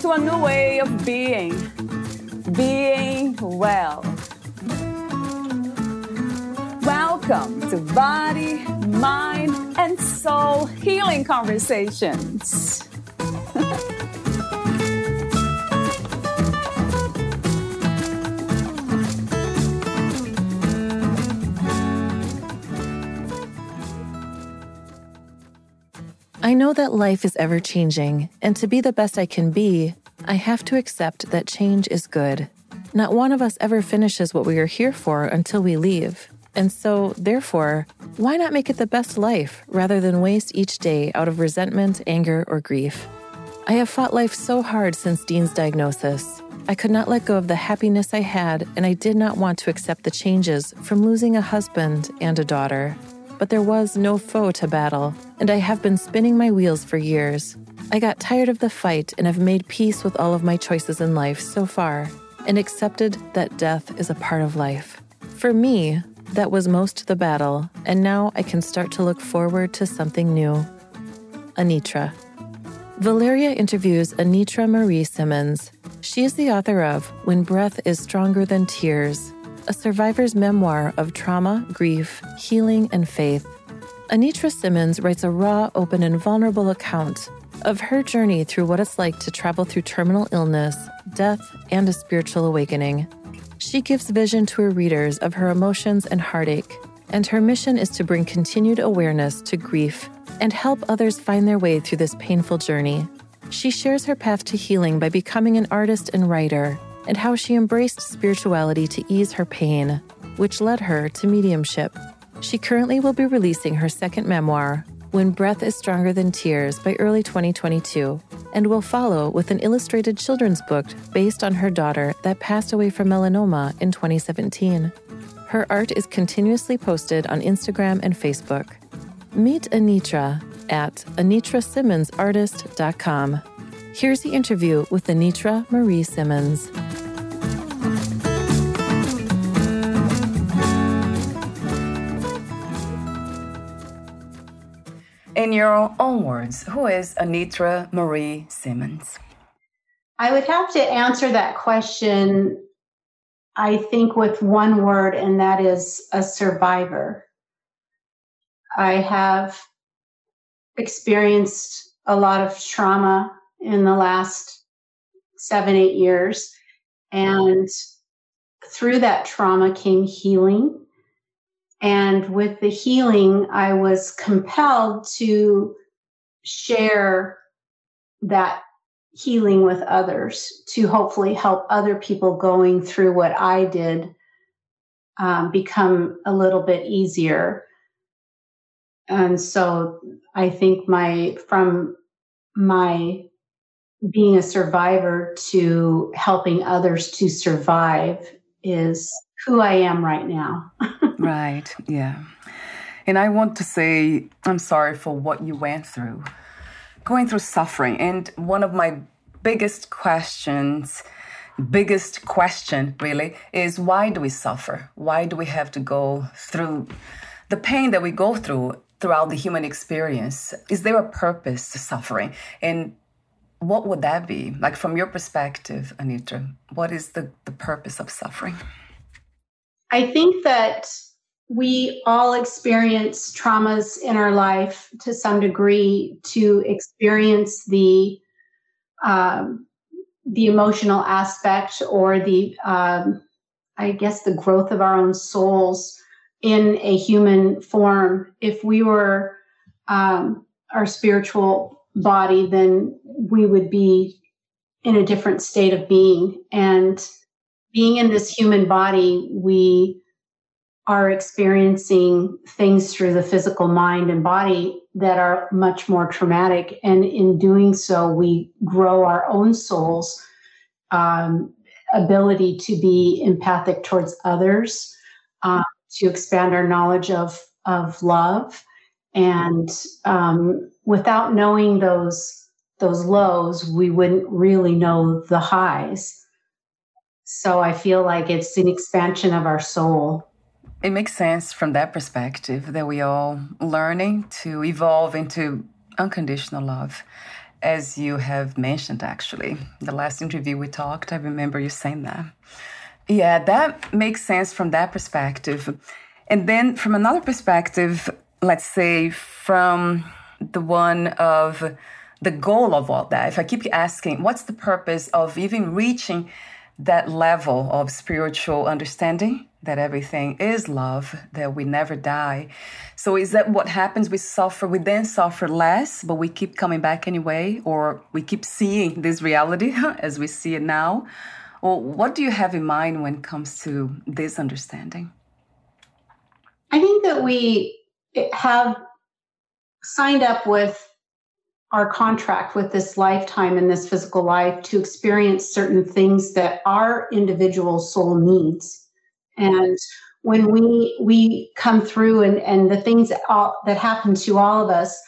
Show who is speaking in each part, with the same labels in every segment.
Speaker 1: to a new way of being, being well. Welcome to Body, Mind, and Soul Healing Conversations.
Speaker 2: I know that life is ever changing, and to be the best I can be, I have to accept that change is good. Not one of us ever finishes what we are here for until we leave. And so, therefore, why not make it the best life rather than waste each day out of resentment, anger, or grief? I have fought life so hard since Dean's diagnosis. I could not let go of the happiness I had, and I did not want to accept the changes from losing a husband and a daughter. But there was no foe to battle, and I have been spinning my wheels for years. I got tired of the fight and have made peace with all of my choices in life so far and accepted that death is a part of life. For me, that was most the battle, and now I can start to look forward to something new. Anitra. Valeria interviews Anitra Marie Simmons. She is the author of When Breath is Stronger Than Tears, a survivor's memoir of trauma, grief, healing, and faith. Anitra Simmons writes a raw, open, and vulnerable account of her journey through what it's like to travel through terminal illness, death, and a spiritual awakening. She gives vision to her readers of her emotions and heartache, and her mission is to bring continued awareness to grief and help others find their way through this painful journey. She shares her path to healing by becoming an artist and writer, and how she embraced spirituality to ease her pain, which led her to mediumship. She currently will be releasing her second memoir, When Breath is Stronger Than Tears, by early 2022, and will follow with an illustrated children's book based on her daughter that passed away from melanoma in 2017. Her art is continuously posted on Instagram and Facebook. Meet Anitra at anitrasimmonsartist.com. Here's the interview with Anitra Marie Simmons.
Speaker 1: In your own words, who is Anitra Marie Simmons?
Speaker 3: I would have to answer that question, I think, with one word, and that is a survivor. I have experienced a lot of trauma in the last seven, eight years. And through that trauma came healing. And with the healing, I was compelled to share that healing with others to hopefully help other people going through what I did um, become a little bit easier. And so I think my, from my being a survivor to helping others to survive is who I am right now.
Speaker 1: right. Yeah. And I want to say, I'm sorry for what you went through, going through suffering. And one of my biggest questions, biggest question really, is why do we suffer? Why do we have to go through the pain that we go through throughout the human experience? Is there a purpose to suffering? And what would that be? Like from your perspective, Anitra, what is the, the purpose of suffering?
Speaker 3: I think that we all experience traumas in our life to some degree to experience the um, the emotional aspect or the um, I guess the growth of our own souls in a human form. If we were um, our spiritual body, then we would be in a different state of being and being in this human body, we are experiencing things through the physical mind and body that are much more traumatic. And in doing so, we grow our own souls um, ability to be empathic towards others, uh, to expand our knowledge of of love, and um, without knowing those those lows, we wouldn't really know the highs. So I feel like it's an expansion of our soul.
Speaker 1: It makes sense from that perspective that we all learning to evolve into unconditional love as you have mentioned actually. The last interview we talked i remember you saying that. Yeah that makes sense from that perspective. And then from another perspective let's say from the one of the goal of all that if i keep asking what's the purpose of even reaching that level of spiritual understanding that everything is love, that we never die. So, is that what happens? We suffer, we then suffer less, but we keep coming back anyway, or we keep seeing this reality as we see it now? Or what do you have in mind when it comes to this understanding?
Speaker 3: I think that we have signed up with our contract with this lifetime and this physical life to experience certain things that our individual soul needs. And when we we come through and and the things that, all, that happen to all of us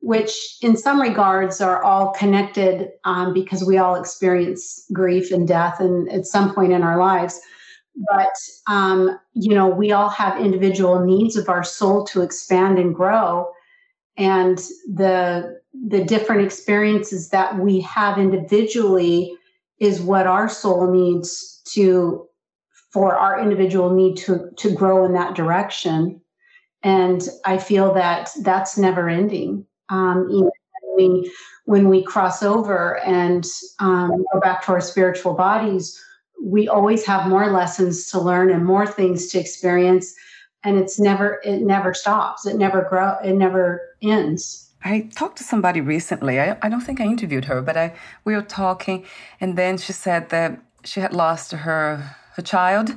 Speaker 3: which in some regards are all connected um, because we all experience grief and death and at some point in our lives. But um, you know we all have individual needs of our soul to expand and grow. And the the different experiences that we have individually is what our soul needs to for our individual need to to grow in that direction. And i feel that that's never ending. Um, even when, when we cross over and um, go back to our spiritual bodies we always have more lessons to learn and more things to experience. And it's never it never stops. It never grow it never ends
Speaker 1: I talked to somebody recently. I, I don't think I interviewed her, but I we were talking, and then she said that she had lost her her child.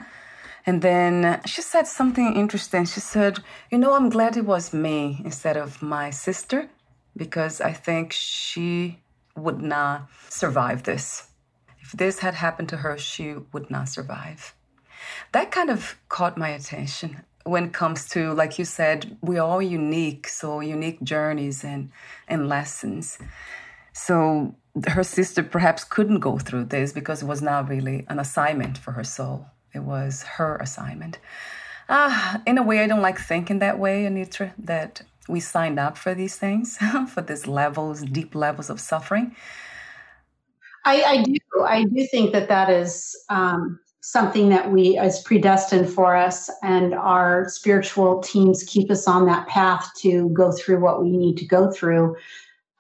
Speaker 1: And then she said something interesting. She said, You know, I'm glad it was me instead of my sister because I think she would not survive this. If this had happened to her, she would not survive. That kind of caught my attention when it comes to, like you said, we're all unique, so unique journeys and, and lessons. So her sister perhaps couldn't go through this because it was not really an assignment for her soul. It was her assignment. Uh, in a way, I don't like thinking that way, Anitra, that we signed up for these things, for these levels, deep levels of suffering.
Speaker 3: I, I do. I do think that that is um, something that we is predestined for us, and our spiritual teams keep us on that path to go through what we need to go through.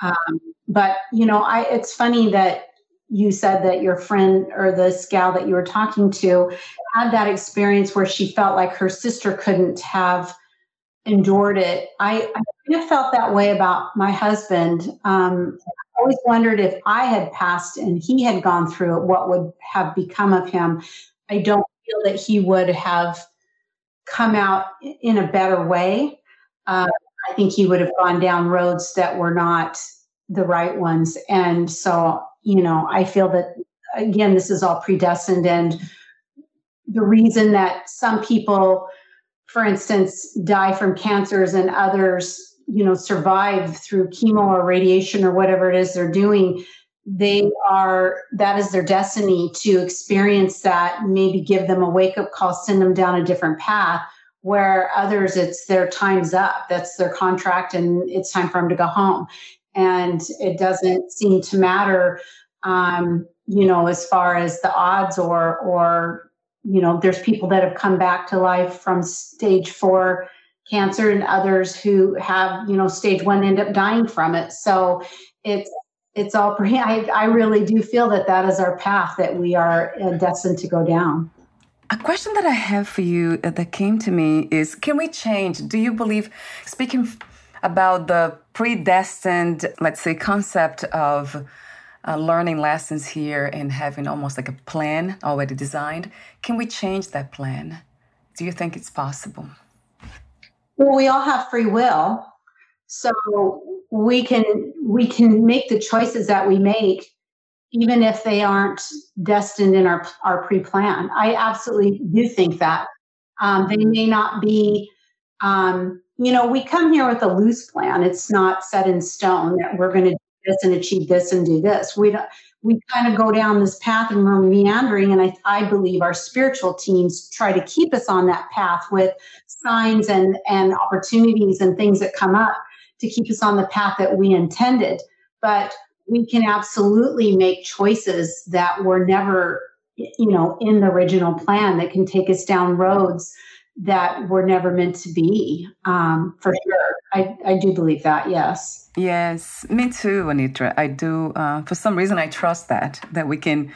Speaker 3: Um, but you know, I it's funny that you said that your friend or this gal that you were talking to had that experience where she felt like her sister couldn't have endured it. I, I kind of felt that way about my husband. Um, I always wondered if I had passed and he had gone through it, what would have become of him. I don't feel that he would have come out in a better way. Uh, I think he would have gone down roads that were not the right ones. And so, you know, I feel that, again, this is all predestined. And the reason that some people, for instance, die from cancers and others, you know, survive through chemo or radiation or whatever it is they're doing, they are, that is their destiny to experience that, maybe give them a wake up call, send them down a different path where others it's their time's up. That's their contract and it's time for them to go home. And it doesn't seem to matter um, you know as far as the odds or or you know there's people that have come back to life from stage four cancer and others who have you know stage one end up dying from it. So it's it's all pretty I, I really do feel that that is our path that we are uh, destined to go down
Speaker 1: a question that I have for you that came to me is Can we change? Do you believe, speaking about the predestined, let's say, concept of uh, learning lessons here and having almost like a plan already designed. Can we change that plan? Do you think it's possible?
Speaker 3: Well, we all have free will, so we can we can make the choices that we make even if they aren't destined in our, our pre plan. I absolutely do think that. Um, they may not be, um, you know, we come here with a loose plan. It's not set in stone that we're going to do this and achieve this and do this. We don't, we kind of go down this path and we're meandering. And I, I believe our spiritual teams try to keep us on that path with signs and, and opportunities and things that come up to keep us on the path that we intended. But we can absolutely make choices that were never, you know, in the original plan that can take us down roads that were never meant to be. Um, for sure, I, I do believe that. Yes.
Speaker 1: Yes, me too, Anitra. I do. Uh, for some reason, I trust that that we can.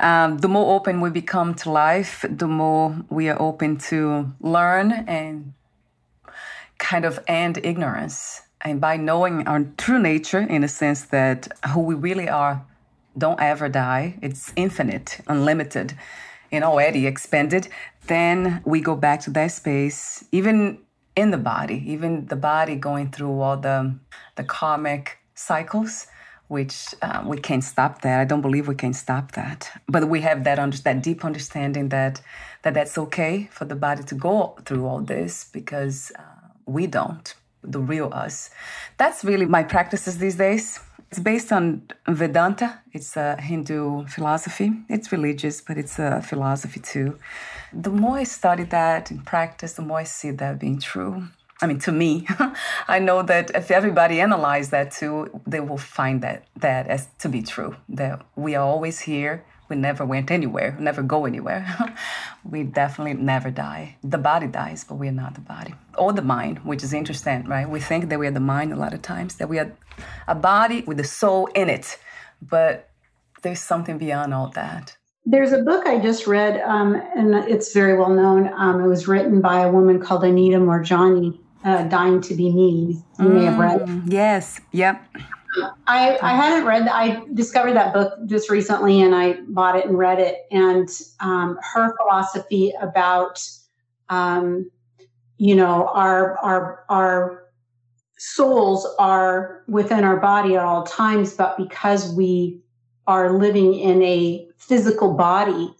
Speaker 1: Um, the more open we become to life, the more we are open to learn and kind of end ignorance. And by knowing our true nature, in a sense that who we really are don't ever die, it's infinite, unlimited, and already expanded, then we go back to that space, even in the body, even the body going through all the, the karmic cycles which uh, we can't stop that. I don't believe we can stop that. But we have that under, that deep understanding that that that's okay for the body to go through all this because uh, we don't the real us. That's really my practices these days. It's based on Vedanta. It's a Hindu philosophy. It's religious, but it's a philosophy too. The more I study that and practice, the more I see that being true. I mean, to me, I know that if everybody analyze that too, they will find that that as to be true. That we are always here we never went anywhere, never go anywhere. we definitely never die. The body dies, but we're not the body. Or the mind, which is interesting, right? We think that we are the mind a lot of times, that we are a body with the soul in it, but there's something beyond all that.
Speaker 3: There's a book I just read, um, and it's very well known. Um, it was written by a woman called Anita Moorjani, uh, Dying to Be Me. You may have read.
Speaker 1: Mm, yes, yep.
Speaker 3: I, I hadn't read I discovered that book just recently and I bought it and read it. And um, her philosophy about, um, you know, our, our, our souls are within our body at all times, but because we are living in a physical body,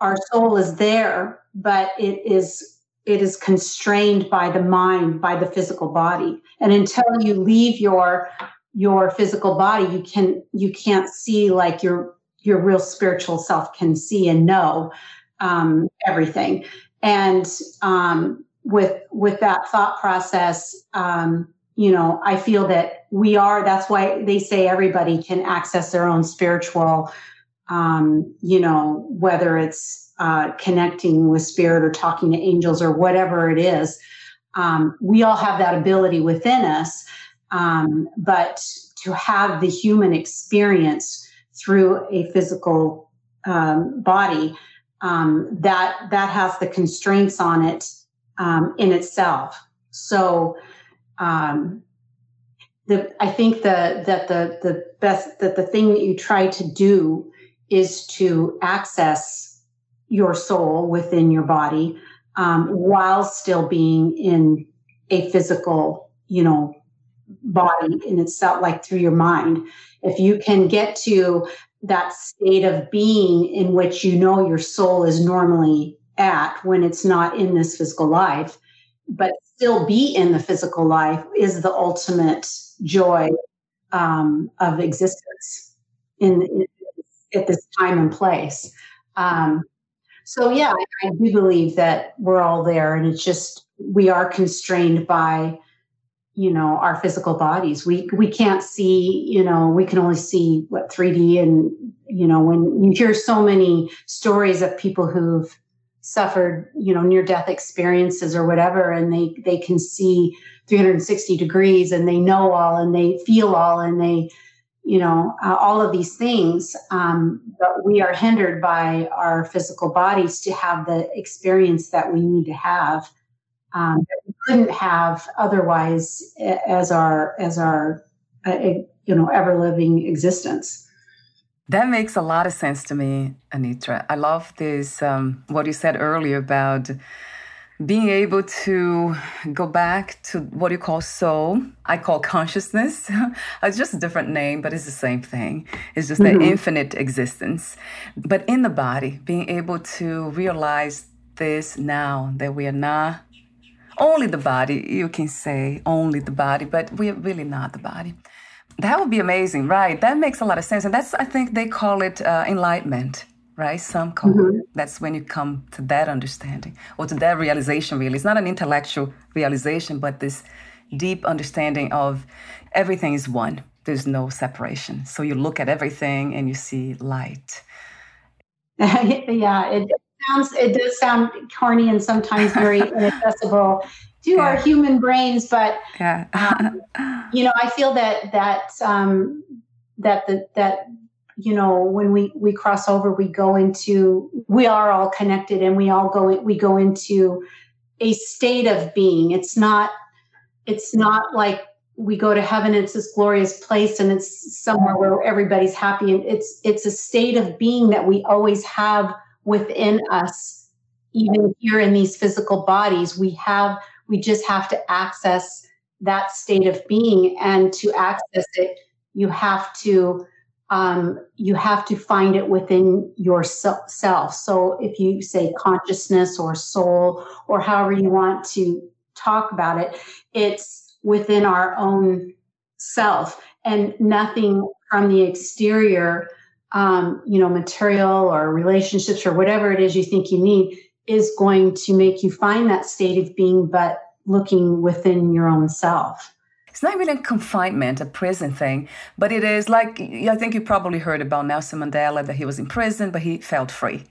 Speaker 3: our soul is there, but it is it is constrained by the mind, by the physical body. And until you leave your your physical body you can you can't see like your your real spiritual self can see and know um, everything. And um, with with that thought process um, you know i feel that we are that's why they say everybody can access their own spiritual um, you know whether it's uh, connecting with spirit or talking to angels or whatever it is. Um, we all have that ability within us um, but to have the human experience through a physical um, body um, that that has the constraints on it um, in itself. So um, the I think the that the the best that the thing that you try to do is to access your soul within your body um, while still being in a physical, you know, body in itself, like through your mind. If you can get to that state of being in which you know your soul is normally at when it's not in this physical life, but still be in the physical life is the ultimate joy um, of existence in, in, at this time and place. Um, so yeah, I, I do believe that we're all there, and it's just we are constrained by you know our physical bodies. We we can't see you know we can only see what 3d and you know when you hear so many stories of people who've suffered you know near death experiences or whatever and they they can see 360 degrees and they know all and they feel all and they you know uh, all of these things um, but we are hindered by our physical bodies to have the experience that we need to have um, that we couldn't have otherwise as our as our uh, you know ever living existence.
Speaker 1: That makes a lot of sense to me, Anitra. I love this um, what you said earlier about being able to go back to what you call soul, I call consciousness. it's just a different name, but it's the same thing. It's just mm-hmm. the infinite existence. But in the body, being able to realize this now that we are not only the body, you can say only the body, but we're really not the body. That would be amazing, right? That makes a lot of sense. And that's, I think they call it uh, enlightenment right? Some call mm-hmm. that's when you come to that understanding or to that realization, really. It's not an intellectual realization, but this deep understanding of everything is one. There's no separation. So you look at everything and you see light.
Speaker 3: yeah, it sounds it does sound corny and sometimes very inaccessible to yeah. our human brains, but yeah. um, you know, I feel that that um, that the that you know when we we cross over we go into we are all connected and we all go we go into a state of being it's not it's not like we go to heaven it's this glorious place and it's somewhere where everybody's happy and it's it's a state of being that we always have within us even here in these physical bodies we have we just have to access that state of being and to access it you have to um, you have to find it within yourself. So if you say consciousness or soul or however you want to talk about it, it's within our own self and nothing from the exterior, um, you know, material or relationships or whatever it is you think you need is going to make you find that state of being, but looking within your own self
Speaker 1: it's not even a confinement, a prison thing, but it is like I think you probably heard about Nelson Mandela that he was in prison, but he felt free.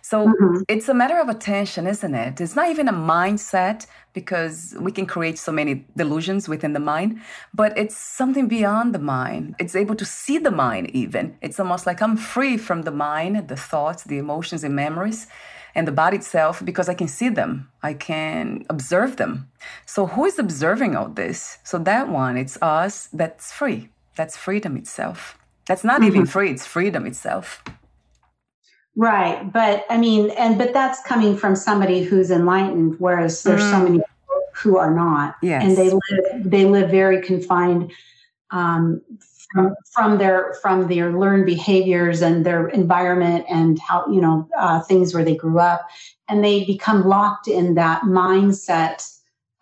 Speaker 1: So mm-hmm. it's a matter of attention, isn't it? It's not even a mindset because we can create so many delusions within the mind, but it's something beyond the mind. It's able to see the mind, even. It's almost like I'm free from the mind, the thoughts, the emotions, and memories and the body itself because I can see them. I can observe them. So who is observing all this? So that one, it's us that's free. That's freedom itself. That's not mm-hmm. even free, it's freedom itself.
Speaker 3: Right. But I mean, and but that's coming from somebody who's enlightened, whereas there's mm. so many who are not.
Speaker 1: Yes.
Speaker 3: And they live they live very confined um, from, from their from their learned behaviors and their environment and how you know uh, things where they grew up, and they become locked in that mindset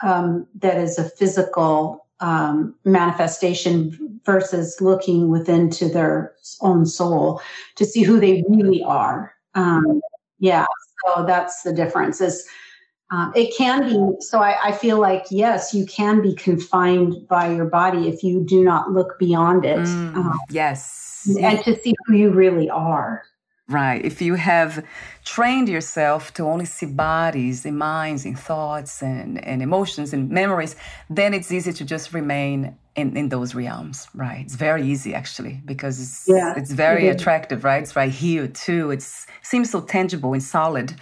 Speaker 3: um, that is a physical um, manifestation versus looking within to their own soul to see who they really are. Um, yeah, so that's the difference. Is um, it can be so I, I, feel like yes you can be confined by your body if you do not look beyond it
Speaker 1: mm, um, yes
Speaker 3: and to see who you really are
Speaker 1: right if you have trained yourself to only see bodies and minds and thoughts and, and emotions and memories then it's easy to just remain in, in those realms right it's very easy actually because it's, yeah, it's very it attractive right it's right here too it seems so tangible and solid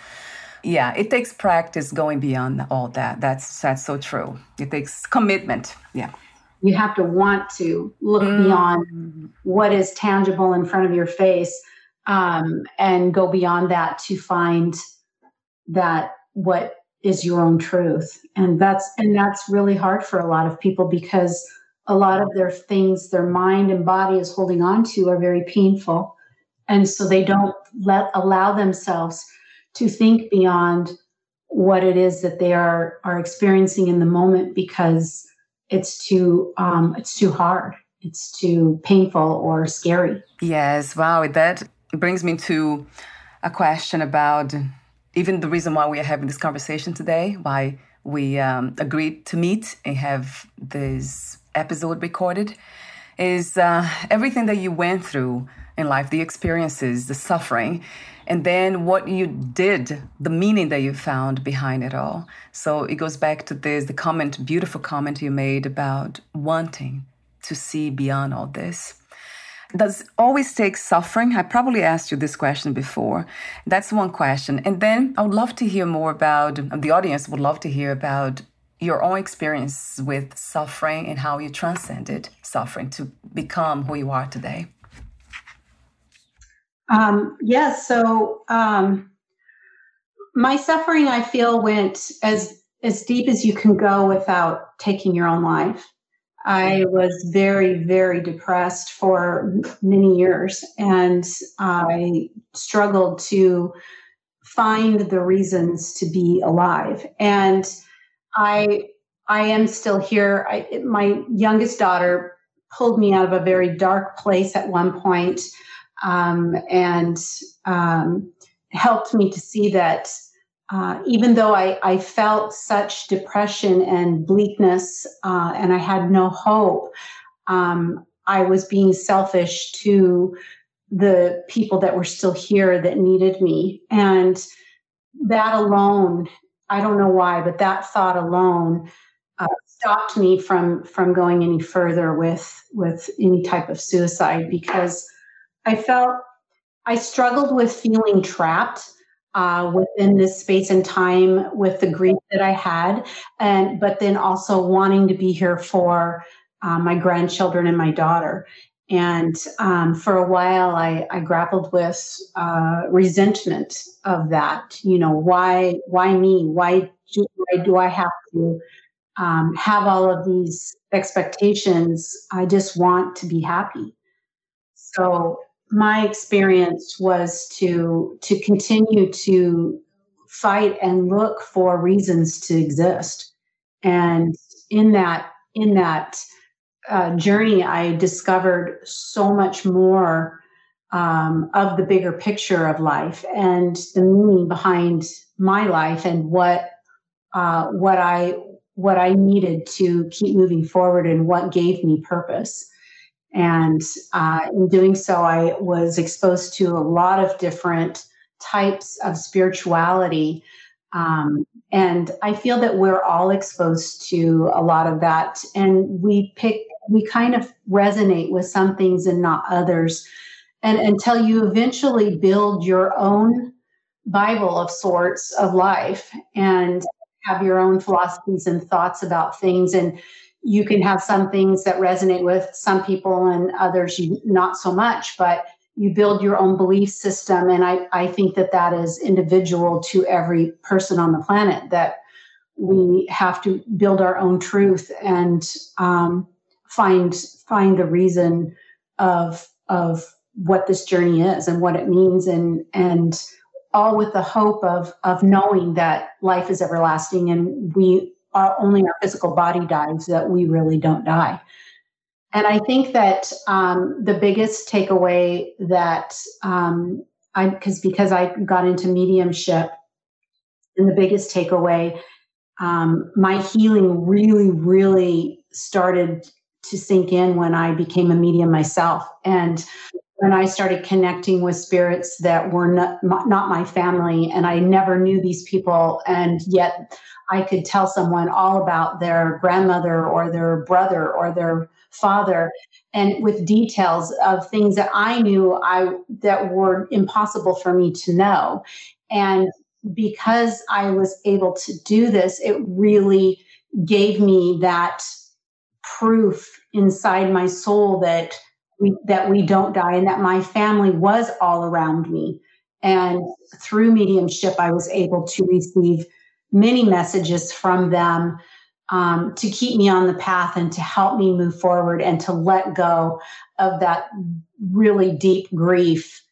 Speaker 1: yeah, it takes practice going beyond all that. That's that's so true. It takes commitment. Yeah.
Speaker 3: You have to want to look mm. beyond what is tangible in front of your face um, and go beyond that to find that what is your own truth. And that's and that's really hard for a lot of people because a lot of their things their mind and body is holding on to are very painful. And so they don't let allow themselves to think beyond what it is that they are are experiencing in the moment because it's too um, it's too hard it's too painful or scary
Speaker 1: yes wow that brings me to a question about even the reason why we are having this conversation today why we um, agreed to meet and have this episode recorded is uh, everything that you went through in life the experiences the suffering and then what you did, the meaning that you found behind it all. So it goes back to this the comment, beautiful comment you made about wanting to see beyond all this. Does always take suffering? I probably asked you this question before. That's one question. And then I would love to hear more about, the audience would love to hear about your own experience with suffering and how you transcended suffering to become who you are today.
Speaker 3: Um, yes. so um, my suffering, I feel, went as as deep as you can go without taking your own life. I was very, very depressed for many years, and I struggled to find the reasons to be alive. And I, I am still here. I, my youngest daughter pulled me out of a very dark place at one point, um, and um, helped me to see that uh, even though I, I, felt such depression and bleakness uh, and I had no hope, um, I was being selfish to the people that were still here that needed me. And that alone, I don't know why, but that thought alone uh, stopped me from from going any further with with any type of suicide because I felt I struggled with feeling trapped uh, within this space and time with the grief that I had, and but then also wanting to be here for uh, my grandchildren and my daughter. And um, for a while, I, I grappled with uh, resentment of that. You know, why why me? Why do, why do I have to um, have all of these expectations? I just want to be happy. So my experience was to to continue to fight and look for reasons to exist. And in that in that uh, journey i discovered so much more um, of the bigger picture of life and the meaning behind my life and what uh, what i what i needed to keep moving forward and what gave me purpose and uh, in doing so, I was exposed to a lot of different types of spirituality. Um, and I feel that we're all exposed to a lot of that. And we pick, we kind of resonate with some things and not others. And until you eventually build your own Bible of sorts of life and have your own philosophies and thoughts about things and you can have some things that resonate with some people and others not so much but you build your own belief system. And I, I think that that is individual to every person on the planet that we have to build our own truth and um, find find the reason of of what this journey is and what it means and and all with the hope of of knowing that life is everlasting and we our, only our physical body dies, that we really don't die. And I think that um, the biggest takeaway that um, I, because because I got into mediumship, and the biggest takeaway, um, my healing really, really started to sink in when I became a medium myself, and when I started connecting with spirits that were not not my family, and I never knew these people, and yet I could tell someone all about their grandmother or their brother or their father and with details of things that I knew I that were impossible for me to know. And because I was able to do this it really gave me that proof inside my soul that we, that we don't die and that my family was all around me and through mediumship I was able to receive many messages from them um, to keep me on the path and to help me move forward and to let go of that really deep grief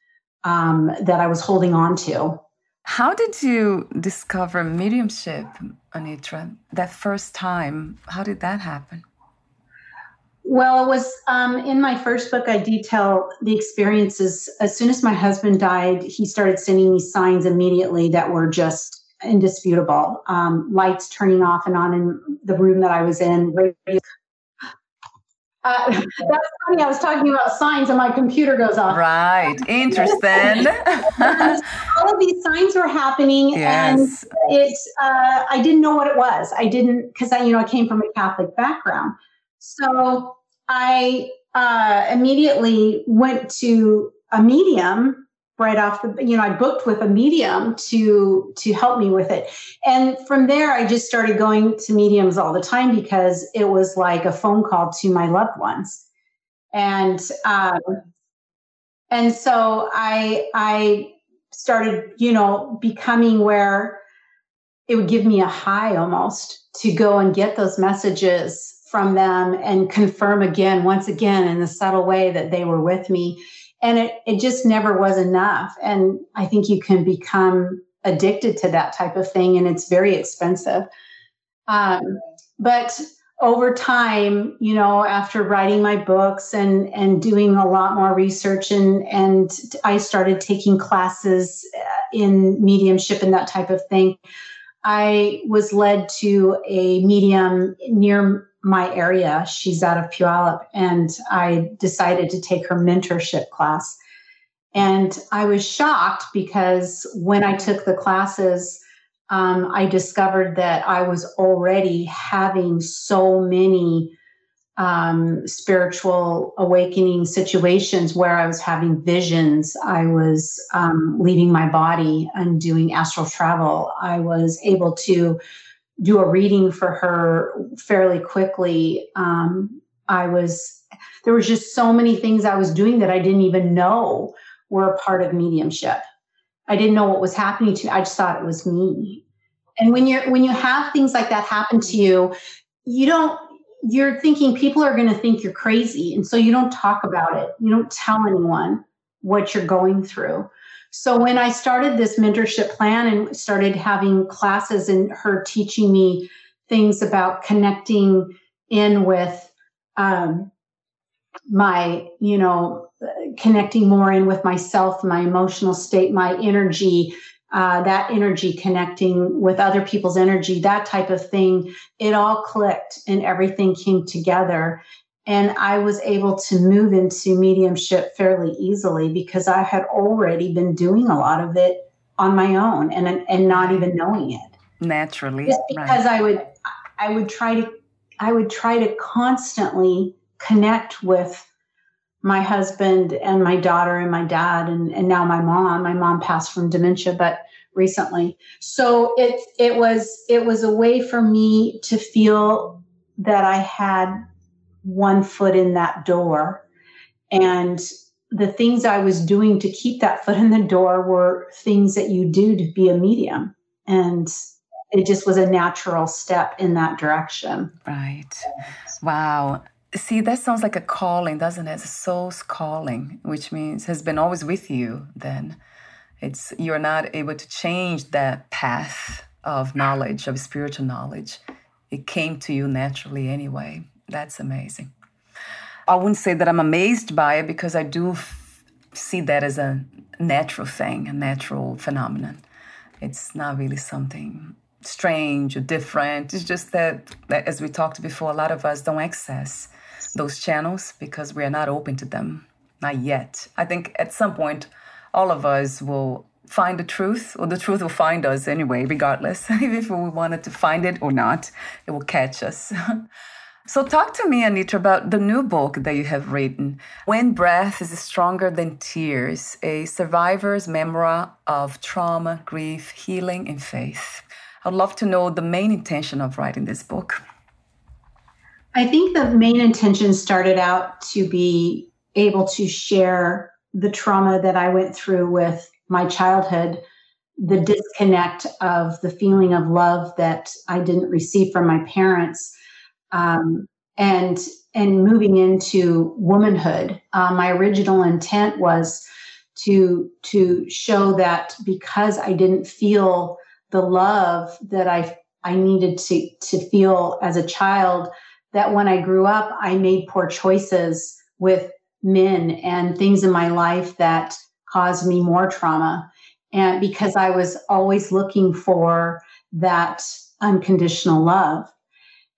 Speaker 3: um, that I was holding on to.
Speaker 1: How did you discover mediumship, Anitra? That first time, how did that happen?
Speaker 3: Well, it was um, in my first book. I detail the experiences. As soon as my husband died, he started sending me signs immediately that were just indisputable. Um, lights turning off and on in the room that I was in. Uh, that's funny. I was talking about signs and my computer goes off.
Speaker 1: Right. Interesting.
Speaker 3: all of these signs were happening yes. and it's, uh, I didn't know what it was. I didn't, cause I, you know, I came from a Catholic background. So I, uh, immediately went to a medium right off the you know i booked with a medium to to help me with it. And from there i just started going to mediums all the time because it was like a phone call to my loved ones. And um and so i i started, you know, becoming where it would give me a high almost to go and get those messages from them and confirm again, once again, in the subtle way that they were with me. And it, it just never was enough. And I think you can become addicted to that type of thing, and it's very expensive. Um, but over time, you know, after writing my books and and doing a lot more research and and I started taking classes uh, in mediumship and that type of thing. I was led to a medium near my area. She's out of Puyallup, and I decided to take her mentorship class. And I was shocked because when I took the classes, um, I discovered that I was already having so many um, spiritual awakening situations where I was having visions. I was um, leaving my body and doing astral travel. I was able to do a reading for her fairly quickly. Um, I was, there was just so many things I was doing that I didn't even know were a part of mediumship. I didn't know what was happening to me. I just thought it was me. And when you're when you have things like that happen to you, you don't you're thinking people are going to think you're crazy. And so you don't talk about it. You don't tell anyone what you're going through. So when I started this mentorship plan and started having classes and her teaching me things about connecting in with um, my, you know, connecting more in with myself, my emotional state, my energy, uh, that energy connecting with other people's energy, that type of thing, it all clicked and everything came together. And I was able to move into mediumship fairly easily because I had already been doing a lot of it on my own and and not even knowing it
Speaker 1: naturally.
Speaker 3: Just because right. I would I would try to I would try to constantly connect with my husband and my daughter and my dad and, and now my mom. My mom passed from dementia, but recently. So it it was it was a way for me to feel that I had one foot in that door. And the things I was doing to keep that foot in the door were things that you do to be a medium. And it just was a natural step in that direction.
Speaker 1: Right. Wow. See, that sounds like a calling, doesn't it? A soul's calling, which means has been always with you then. It's you're not able to change that path of knowledge, of spiritual knowledge. It came to you naturally anyway. That's amazing. I wouldn't say that I'm amazed by it because I do f- see that as a natural thing, a natural phenomenon. It's not really something strange or different. It's just that, that, as we talked before, a lot of us don't access those channels because we are not open to them. Not yet. I think at some point, all of us will find the truth, or the truth will find us anyway, regardless. If we wanted to find it or not, it will catch us. so, talk to me, Anitra, about the new book that you have written When Breath is Stronger Than Tears A Survivor's Memoir of Trauma, Grief, Healing, and Faith. I'd love to know the main intention of writing this book.
Speaker 3: I think the main intention started out to be able to share the trauma that I went through with my childhood, the disconnect of the feeling of love that I didn't receive from my parents, um, and and moving into womanhood. Uh, my original intent was to to show that because I didn't feel the love that I I needed to to feel as a child that when I grew up, I made poor choices with men and things in my life that caused me more trauma. And because I was always looking for that unconditional love.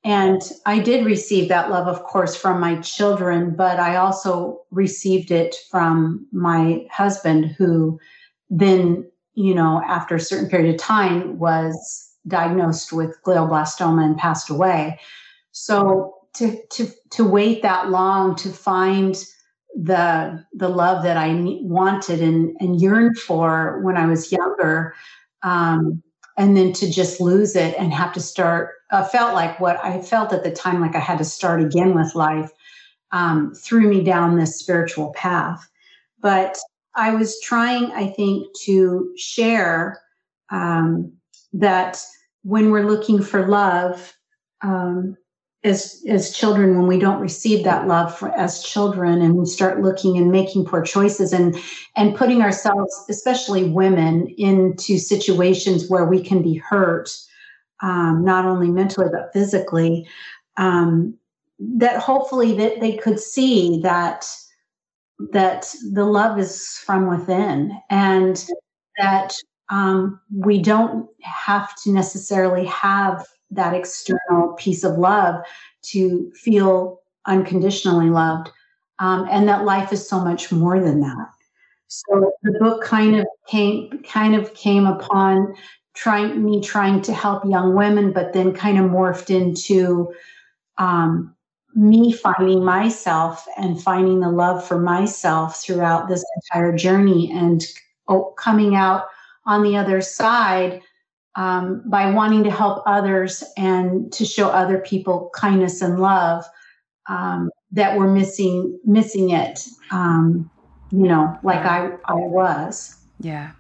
Speaker 3: And I did receive that love, of course, from my children, but I also received it from my husband, who then, you know, after a certain period of time was diagnosed with glioblastoma and passed away. So to to to wait that long to find the the love that I wanted and and yearned for when I was younger, um, and then to just lose it and have to start uh, felt like what I felt at the time like I had to start again with life um, threw me down this spiritual path. But I was trying, I think, to share um, that when we're looking for love, um, as as children when we don't receive that love for, as children and we start looking and making poor choices and and putting ourselves especially women into situations where we can be hurt um, not only mentally but physically um, that hopefully that they could see that that the love is from within and that um, we don't have to necessarily have that external piece of love to feel unconditionally loved um, and that life is so much more than that. So the book kind of came kind of came upon trying me trying to help young women but then kind of morphed into um, me finding myself and finding the love for myself throughout this entire journey and oh, coming out on the other side um, by wanting to help others and to show other people kindness and love um, that were missing missing it um, you know like I, I was.
Speaker 1: Yeah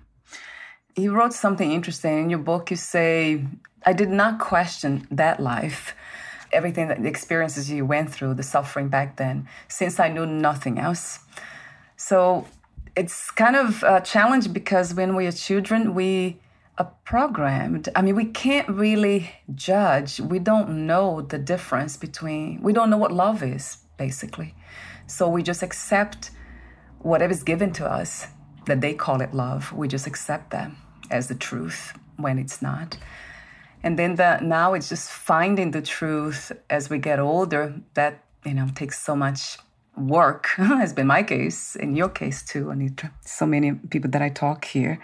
Speaker 1: you wrote something interesting in your book you say i did not question that life everything that the experiences you went through the suffering back then since i knew nothing else so it's kind of a challenge because when we are children we are programmed. I mean, we can't really judge. We don't know the difference between, we don't know what love is, basically. So we just accept whatever is given to us, that they call it love. We just accept that as the truth when it's not. And then the, now it's just finding the truth as we get older that, you know, takes so much work, has been my case, in your case too, Anitra. So many people that I talk here.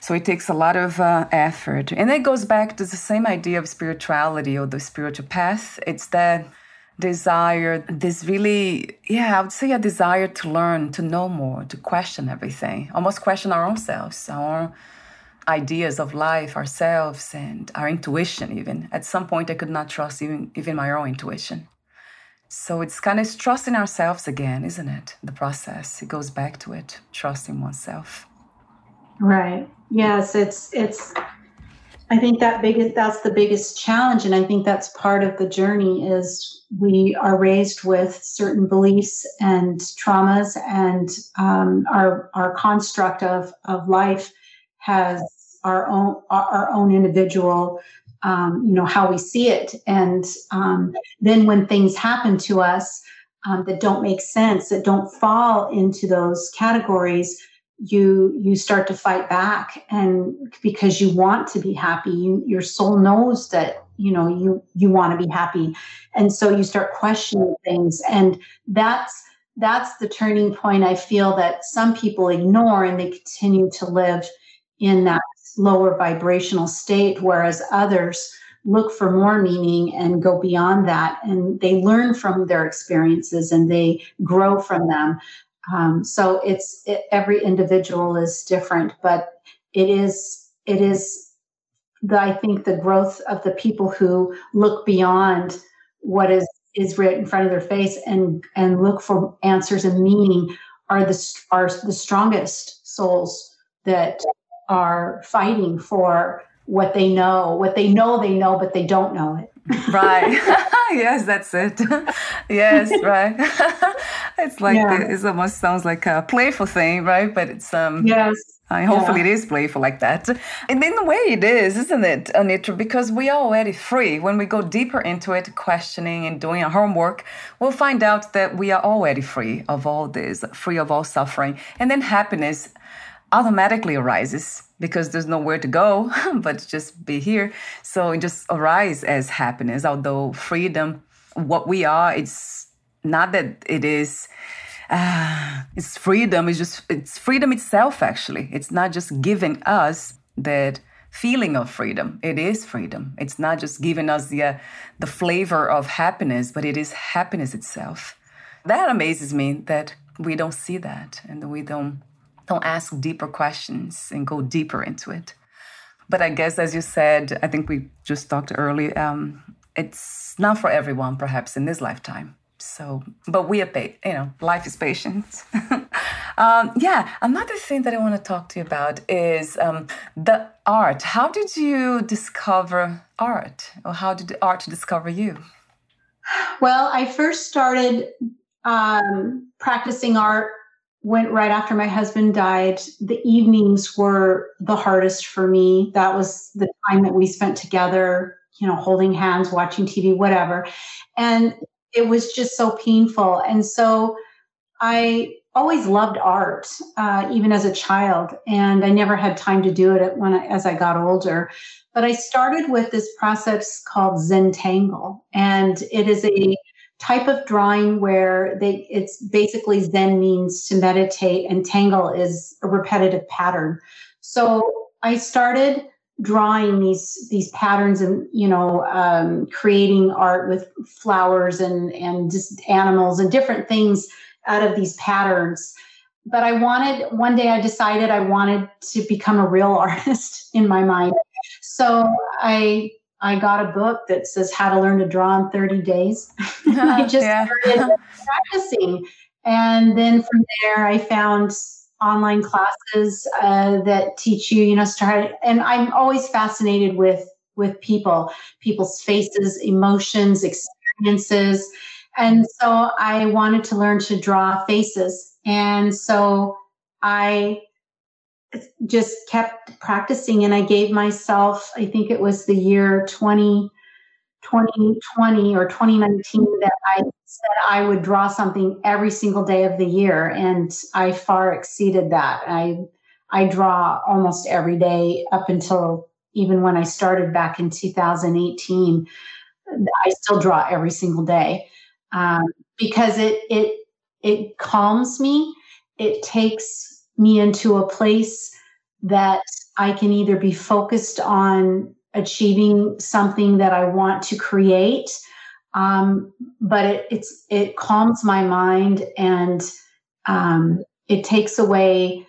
Speaker 1: So it takes a lot of uh, effort. And it goes back to the same idea of spirituality or the spiritual path. It's that desire, this really, yeah, I would say a desire to learn, to know more, to question everything, almost question our own selves, our ideas of life, ourselves, and our intuition, even. At some point, I could not trust even, even my own intuition. So it's kind of trusting ourselves again, isn't it? The process. It goes back to it, trusting oneself.
Speaker 3: Right. Yes, it's it's I think that biggest that's the biggest challenge and I think that's part of the journey is we are raised with certain beliefs and traumas and um, our our construct of of life has our own our own individual um, you know how we see it. And um, then when things happen to us um, that don't make sense that don't fall into those categories you you start to fight back. And because you want to be happy you, your soul knows that you know you you want to be happy. And so you start questioning things. And that's that's the turning point i feel that some people ignore and they continue to live in that lower vibrational state whereas others look for more meaning and go beyond that and they learn from their experiences and they grow from them. Um, so it's it, every individual is different, but it is it is the, I think the growth of the people who look beyond what is is right in front of their face and and look for answers and meaning are the are the strongest souls that are fighting for what they know, what they know they know, but they don't know it.
Speaker 1: right. yes, that's it. yes, right. it's like yeah. it almost sounds like a playful thing, right? But it's um
Speaker 3: yes.
Speaker 1: I hopefully yeah. it is playful like that. And in a way it is, isn't it, Anitra? Because we are already free. When we go deeper into it, questioning and doing our homework, we'll find out that we are already free of all this, free of all suffering. And then happiness automatically arises because there's nowhere to go but just be here. So it just arises as happiness, although freedom, what we are, it's not that it is uh, it's freedom it's just it's freedom itself actually. It's not just giving us that feeling of freedom. It is freedom. It's not just giving us the uh, the flavor of happiness but it is happiness itself. That amazes me that we don't see that and we don't don't ask deeper questions and go deeper into it but i guess as you said i think we just talked earlier um, it's not for everyone perhaps in this lifetime so, but we are, pa- you know, life is patient. Um, yeah, another thing that I want to talk to you about is um, the art. How did you discover art, or how did art discover you?
Speaker 3: Well, I first started um, practicing art went right after my husband died. The evenings were the hardest for me. That was the time that we spent together, you know, holding hands, watching TV, whatever. And it was just so painful. And so I always loved art, uh, even as a child, and I never had time to do it when I, as I got older. But I started with this process called Zentangle, and it is a type of drawing where they it's basically Zen means to meditate, and Tangle is a repetitive pattern. So I started drawing these these patterns and you know um, creating art with flowers and and just animals and different things out of these patterns but i wanted one day i decided i wanted to become a real artist in my mind so i i got a book that says how to learn to draw in 30 days i just yeah. started practicing and then from there i found online classes uh, that teach you you know start and i'm always fascinated with with people people's faces emotions experiences and so I wanted to learn to draw faces. And so I just kept practicing and I gave myself, I think it was the year 20, 2020 or 2019 that I said I would draw something every single day of the year. And I far exceeded that. I, I draw almost every day up until even when I started back in 2018. I still draw every single day um, because it it it calms me. It takes me into a place that I can either be focused on achieving something that I want to create, um, but it, it's it calms my mind and um, it takes away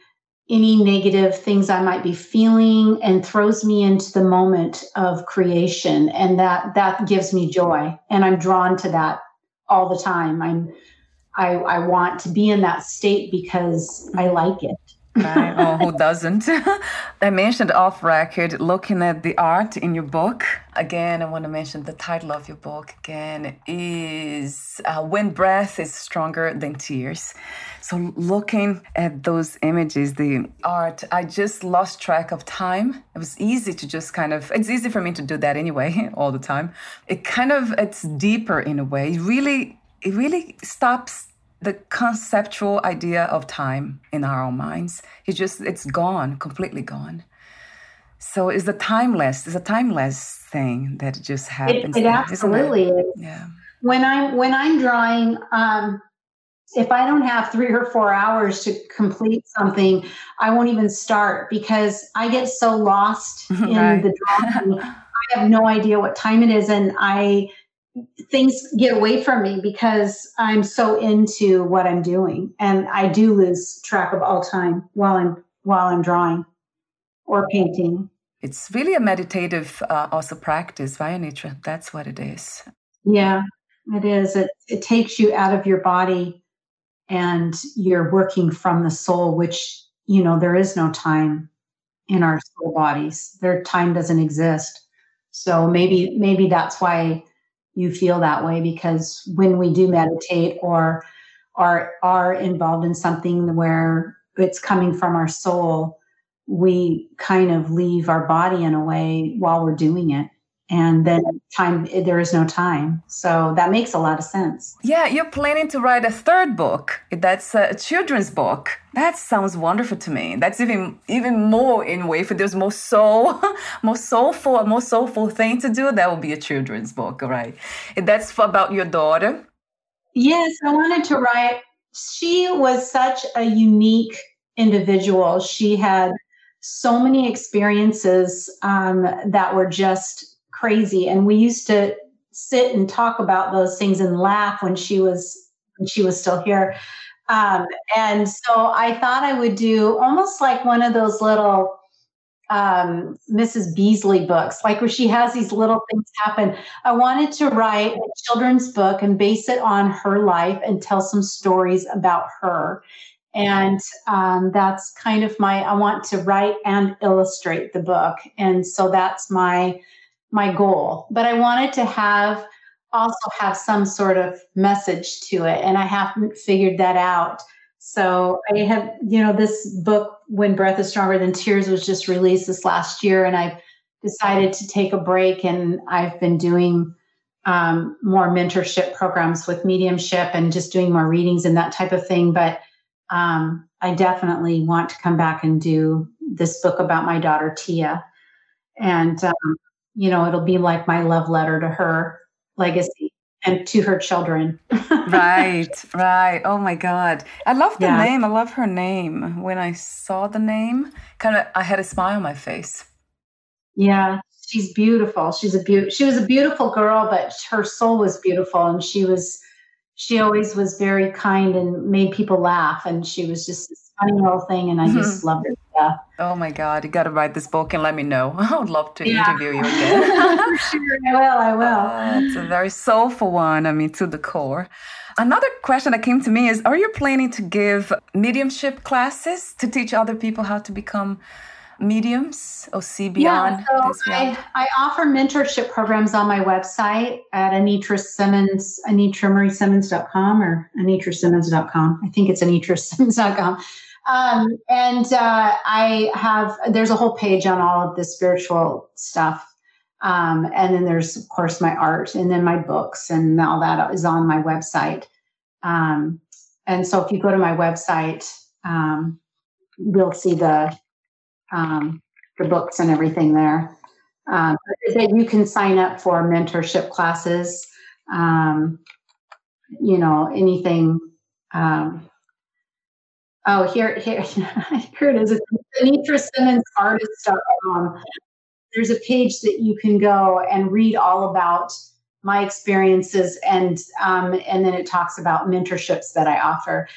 Speaker 3: any negative things I might be feeling and throws me into the moment of creation, and that that gives me joy, and I'm drawn to that all the time. I'm I, I want to be in that state because I like it.
Speaker 1: right. Oh, who doesn't? I mentioned off record looking at the art in your book. Again, I want to mention the title of your book again is uh, When Breath is Stronger Than Tears. So, looking at those images, the art, I just lost track of time. It was easy to just kind of, it's easy for me to do that anyway, all the time. It kind of, it's deeper in a way. It really, it really stops the conceptual idea of time in our own minds. It just, it's gone, completely gone. So it's a timeless, it's a timeless thing that just happens.
Speaker 3: It, it absolutely it? is. Yeah. When I'm when I'm drawing, um, if I don't have three or four hours to complete something, I won't even start because I get so lost in right. the drawing. I have no idea what time it is, and I things get away from me because I'm so into what I'm doing, and I do lose track of all time while I'm while I'm drawing or painting.
Speaker 1: It's really a meditative uh, also practice, via nature. That's what it is.
Speaker 3: Yeah, it is. It it takes you out of your body, and you're working from the soul, which you know there is no time in our soul bodies. Their time doesn't exist. So maybe maybe that's why you feel that way because when we do meditate or are are involved in something where it's coming from our soul we kind of leave our body in a way while we're doing it and then time there is no time. So that makes a lot of sense.
Speaker 1: Yeah you're planning to write a third book. That's a children's book. That sounds wonderful to me. That's even even more in way if there's more soul more soulful more soulful thing to do. That will be a children's book right? That's about your daughter?
Speaker 3: Yes i wanted to write she was such a unique individual. She had so many experiences um, that were just crazy. And we used to sit and talk about those things and laugh when she was when she was still here. Um, and so I thought I would do almost like one of those little um, Mrs. Beasley books, like where she has these little things happen. I wanted to write a children's book and base it on her life and tell some stories about her. and um, that's kind of my i want to write and illustrate the book and so that's my my goal but i wanted to have also have some sort of message to it and i haven't figured that out. So i have you know this book when breath is stronger than tears was just released this last year and i've decided to take a break and i've been doing um, more mentorship programs with mediumship and just doing more readings and that type of thing but um, I definitely want to come back and do this book about my daughter Tia, and um, you know it'll be like my love letter to her legacy and to her children.
Speaker 1: right, right. Oh my God, I love the yeah. name. I love her name. When I saw the name, kind of, I had a smile on my face.
Speaker 3: Yeah, she's beautiful. She's a beaut. She was a beautiful girl, but her soul was beautiful, and she was she always was very kind and made people laugh. And she was just this funny little thing. And I just mm-hmm. loved her. Yeah.
Speaker 1: Oh my God. You got to write this book and let me know. I would love to yeah. interview you again.
Speaker 3: sure. I will. I will. Uh,
Speaker 1: it's a very soulful one. I mean, to the core. Another question that came to me is Are you planning to give mediumship classes to teach other people how to become mediums or see beyond
Speaker 3: yeah, so I, I, offer mentorship programs on my website at Anitra Simmons, AnitraMarieSimmons.com or AnitraSimmons.com. I think it's AnitraSimmons.com. Um, and uh, I have, there's a whole page on all of the spiritual stuff. Um, and then there's, of course, my art and then my books and all that is on my website. Um, and so if you go to my website, um, you'll see the um, the books and everything there. Um, that you can sign up for mentorship classes. You know, anything. Um, oh, here, here, here it is. It's Anitra Simmons Artist.com. There's a page that you can go and read all about my experiences, and um, and then it talks about mentorships that I offer.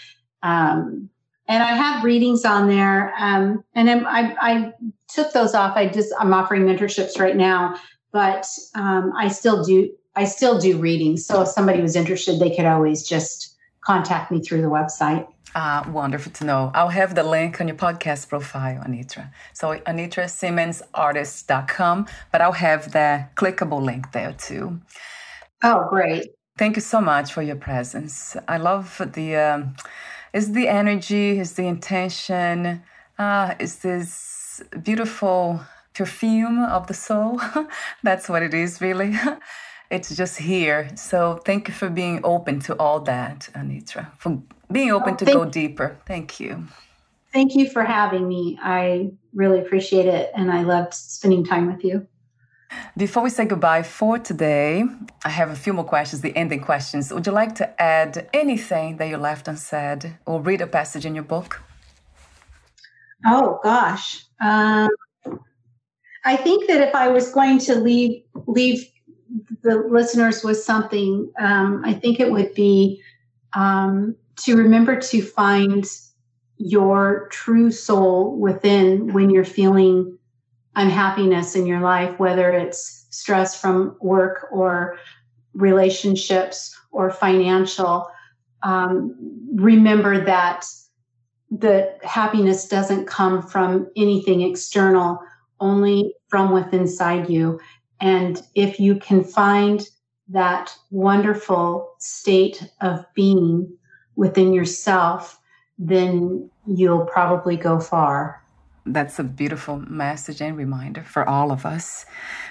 Speaker 3: Um, and I have readings on there. Um, and I, I, took those off. I just I'm offering mentorships right now, but um, I still do I still do readings. So if somebody was interested, they could always just contact me through the website.
Speaker 1: Ah, wonderful to know. I'll have the link on your podcast profile, Anitra. So anitrasimmonsartist.com, but I'll have the clickable link there too.
Speaker 3: Oh, great.
Speaker 1: Thank you so much for your presence. I love the. Um, is the energy, is the intention, uh, is this beautiful perfume of the soul. That's what it is, really. it's just here. So thank you for being open to all that, Anitra, for being open to go deeper. Thank you.
Speaker 3: Thank you for having me. I really appreciate it, and I loved spending time with you.
Speaker 1: Before we say goodbye for today, I have a few more questions, the ending questions. Would you like to add anything that you left unsaid or read a passage in your book?
Speaker 3: Oh, gosh. Um, I think that if I was going to leave, leave the listeners with something, um, I think it would be um, to remember to find your true soul within when you're feeling unhappiness in your life, whether it's stress from work or relationships or financial, um, remember that the happiness doesn't come from anything external, only from within inside you. And if you can find that wonderful state of being within yourself, then you'll probably go far
Speaker 1: that's a beautiful message and reminder for all of us.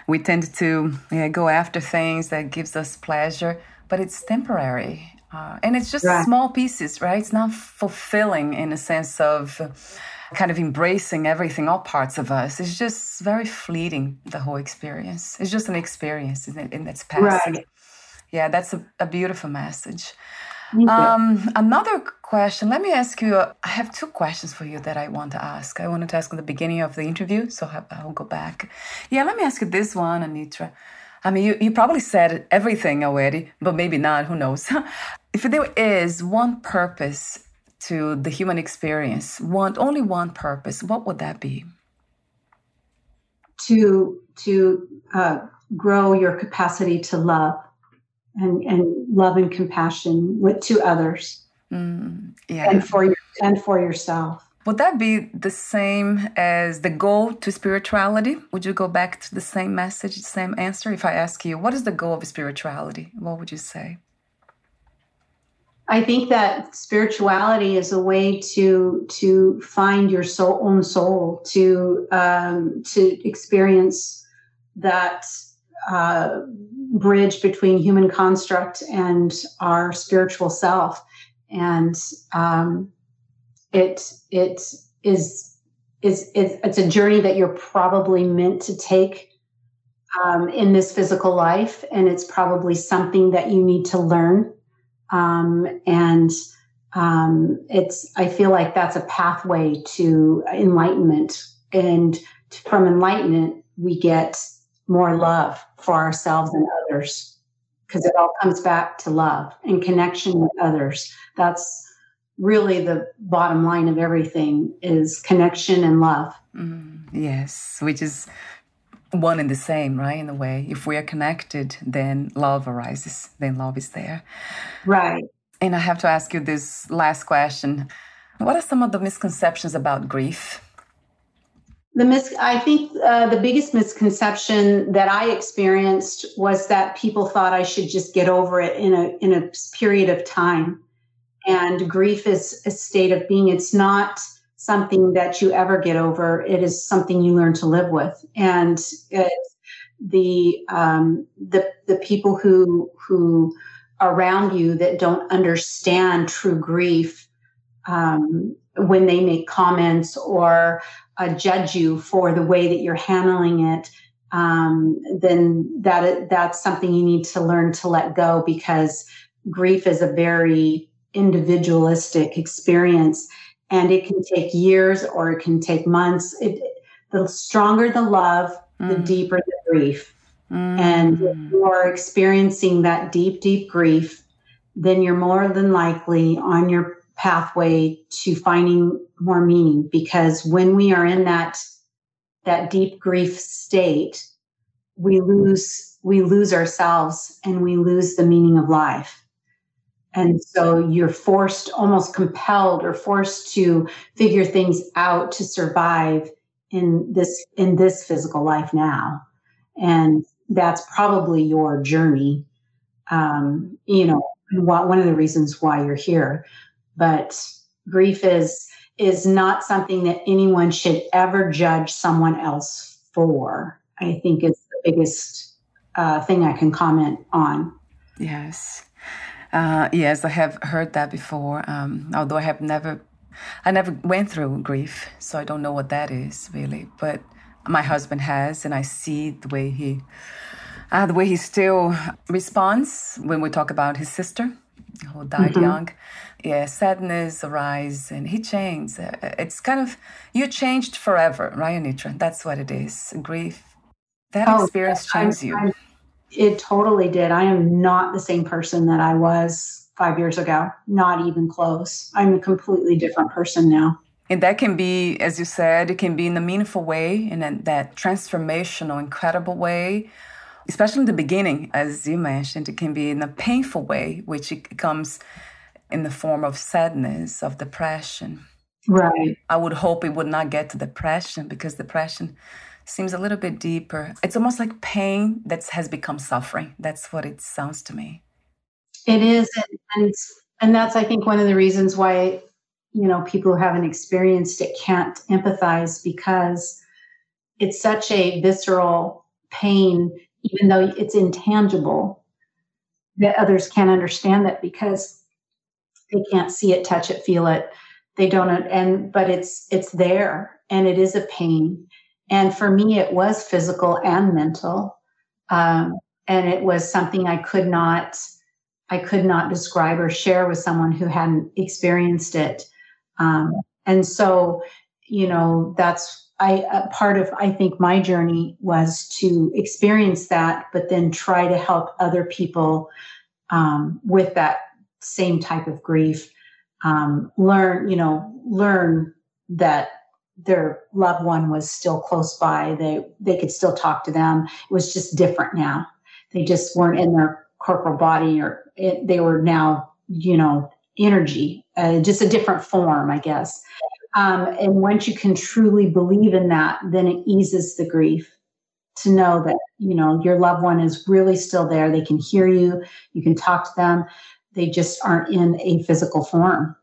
Speaker 1: We tend to yeah, go after things that gives us pleasure, but it's temporary. Uh, and it's just right. small pieces, right? It's not fulfilling in a sense of kind of embracing everything, all parts of us. It's just very fleeting, the whole experience. It's just an experience in its passing. Right. Yeah, that's a, a beautiful message. Um, another question. Let me ask you. I have two questions for you that I want to ask. I wanted to ask in the beginning of the interview, so I'll go back. Yeah, let me ask you this one, Anitra. I mean, you, you probably said everything already, but maybe not. Who knows? if there is one purpose to the human experience, one only one purpose, what would that be?
Speaker 3: To to uh, grow your capacity to love and, and love and compassion with to others
Speaker 1: mm, yeah.
Speaker 3: and for and for yourself.
Speaker 1: Would that be the same as the goal to spirituality? Would you go back to the same message, the same answer? If I ask you, what is the goal of spirituality? What would you say?
Speaker 3: I think that spirituality is a way to to find your soul, own soul, to um, to experience that uh, bridge between human construct and our spiritual self, and um, it it is is it's a journey that you're probably meant to take um, in this physical life, and it's probably something that you need to learn. Um, and um, it's, I feel like that's a pathway to enlightenment. And from enlightenment, we get more love for ourselves and others because it all comes back to love and connection with others. That's really the bottom line of everything is connection and love.
Speaker 1: Mm, yes, which is one and the same, right? In a way, if we are connected, then love arises, then love is there.
Speaker 3: Right.
Speaker 1: And I have to ask you this last question. What are some of the misconceptions about grief?
Speaker 3: The mis- I think uh, the biggest misconception that I experienced was that people thought I should just get over it in a in a period of time. And grief is a state of being. It's not something that you ever get over. It is something you learn to live with, and the um, the the people who who around you that don't understand true grief um, when they make comments or uh, judge you for the way that you're handling it. Um, then that that's something you need to learn to let go because grief is a very individualistic experience and it can take years or it can take months. It, the stronger the love, mm. the deeper the grief. Mm. And if you're experiencing that deep, deep grief, then you're more than likely on your pathway to finding more meaning. Because when we are in that that deep grief state, we lose we lose ourselves and we lose the meaning of life. And so you're forced, almost compelled or forced to figure things out to survive in this in this physical life now. And that's probably your journey. Um, you know, one of the reasons why you're here. But grief is is not something that anyone should ever judge someone else for. I think is the biggest uh, thing I can comment on.
Speaker 1: Yes. Uh, yes, I have heard that before. Um, although I have never, I never went through grief, so I don't know what that is really. But my husband has, and I see the way he, uh, the way he still responds when we talk about his sister who died mm-hmm. young. Yeah, sadness arise, and he changed. Uh, it's kind of you changed forever, right, Anitra? That's what it is. Grief. That oh, experience changed you. I'm,
Speaker 3: it totally did. I am not the same person that I was five years ago, not even close. I'm a completely different person now.
Speaker 1: And that can be, as you said, it can be in a meaningful way, in that transformational, incredible way, especially in the beginning, as you mentioned, it can be in a painful way, which it comes in the form of sadness, of depression.
Speaker 3: Right.
Speaker 1: I would hope it would not get to depression because depression seems a little bit deeper. It's almost like pain that has become suffering. That's what it sounds to me.
Speaker 3: It is, and and that's I think one of the reasons why you know people who haven't experienced it can't empathize because it's such a visceral pain, even though it's intangible, that others can't understand that because they can't see it, touch it, feel it. They don't, and but it's it's there, and it is a pain and for me, it was physical and mental. Um, and it was something I could not, I could not describe or share with someone who hadn't experienced it. Um, and so, you know, that's I part of I think my journey was to experience that, but then try to help other people um, with that same type of grief. Um, learn, you know, learn that their loved one was still close by. They they could still talk to them. It was just different now. They just weren't in their corporal body, or it, they were now, you know, energy, uh, just a different form, I guess. Um, and once you can truly believe in that, then it eases the grief to know that you know your loved one is really still there. They can hear you. You can talk to them. They just aren't in a physical form.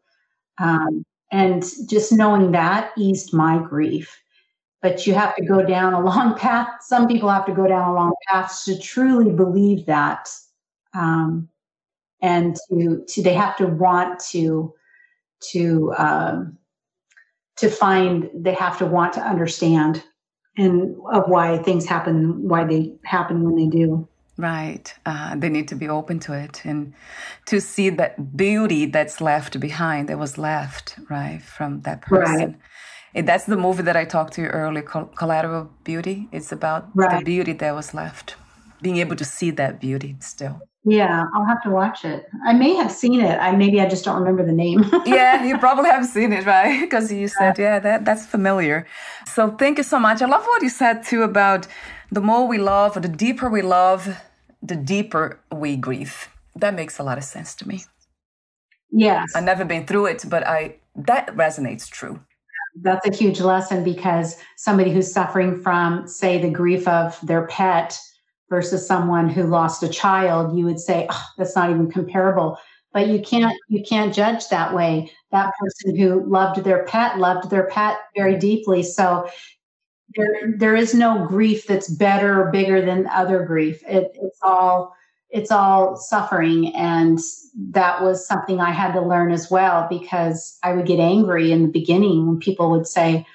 Speaker 3: Um, and just knowing that eased my grief. But you have to go down a long path. Some people have to go down a long path to truly believe that. Um, and to, to they have to want to to um, to find they have to want to understand and of why things happen why they happen when they do
Speaker 1: Right. Uh, they need to be open to it and to see that beauty that's left behind, that was left, right, from that person. Right. And that's the movie that I talked to you earlier, Collateral Beauty. It's about right. the beauty that was left, being able to see that beauty still.
Speaker 3: Yeah, I'll have to watch it. I may have seen it. I maybe I just don't remember the name.
Speaker 1: yeah, you probably have seen it, right? Because you said, yeah, that that's familiar. So thank you so much. I love what you said too about the more we love, or the deeper we love, the deeper we grieve. That makes a lot of sense to me.
Speaker 3: Yes.
Speaker 1: I've never been through it, but I that resonates true.
Speaker 3: That's a huge lesson because somebody who's suffering from, say, the grief of their pet versus someone who lost a child, you would say, oh, that's not even comparable. But you can't you can't judge that way. That person who loved their pet loved their pet very deeply. So there there is no grief that's better or bigger than other grief. It, it's all it's all suffering and that was something I had to learn as well because I would get angry in the beginning when people would say,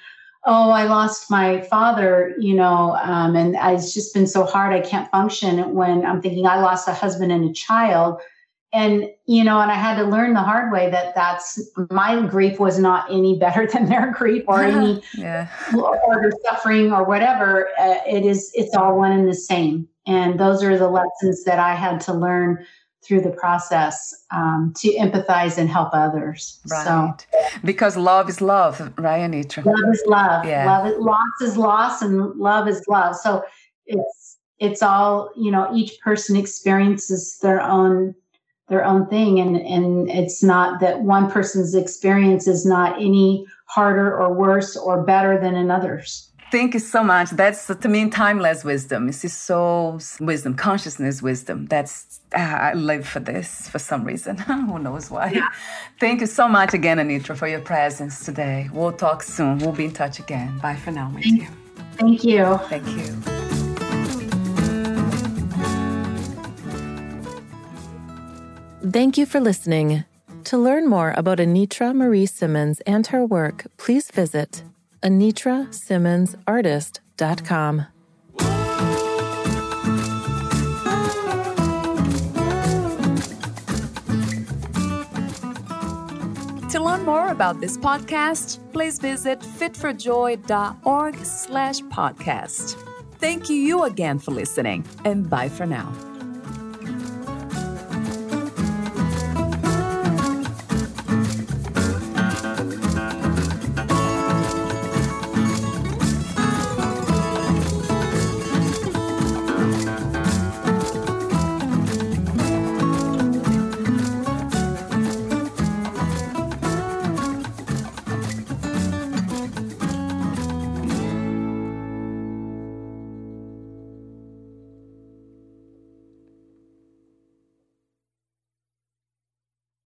Speaker 3: "Oh, I lost my father," you know, um, and it's just been so hard. I can't function when I'm thinking I lost a husband and a child and you know and i had to learn the hard way that that's my grief was not any better than their grief or any yeah. or, suffering or whatever. Uh, it is it's all one and the same. And those are the lessons that i had to learn through the process um, to empathize and help others.
Speaker 1: Right. So, because love is love right anitra?
Speaker 3: Love is love. Yeah. love is, loss is loss and love is love. So it's it's all you know each person experiences their own their own thing. And and it's not that one person's experience is not any harder or worse or better than another's.
Speaker 1: Thank you so much. That's to me timeless wisdom. This is so wisdom consciousness wisdom. That's uh, i live for this for some reason. Who knows why? Yeah. thank you so much again anitra for your presence today. We'll talk soon. We'll be in touch again. Bye for now my
Speaker 3: thank,
Speaker 1: dear.
Speaker 3: Thank you.
Speaker 1: Thank you
Speaker 2: Thank you for listening. To learn more about Anitra Marie Simmons and her work, please visit anitrasimmonsartist.com.
Speaker 4: To learn more about this podcast, please visit fitforjoy.org slash podcast. Thank you again for listening, and bye for now.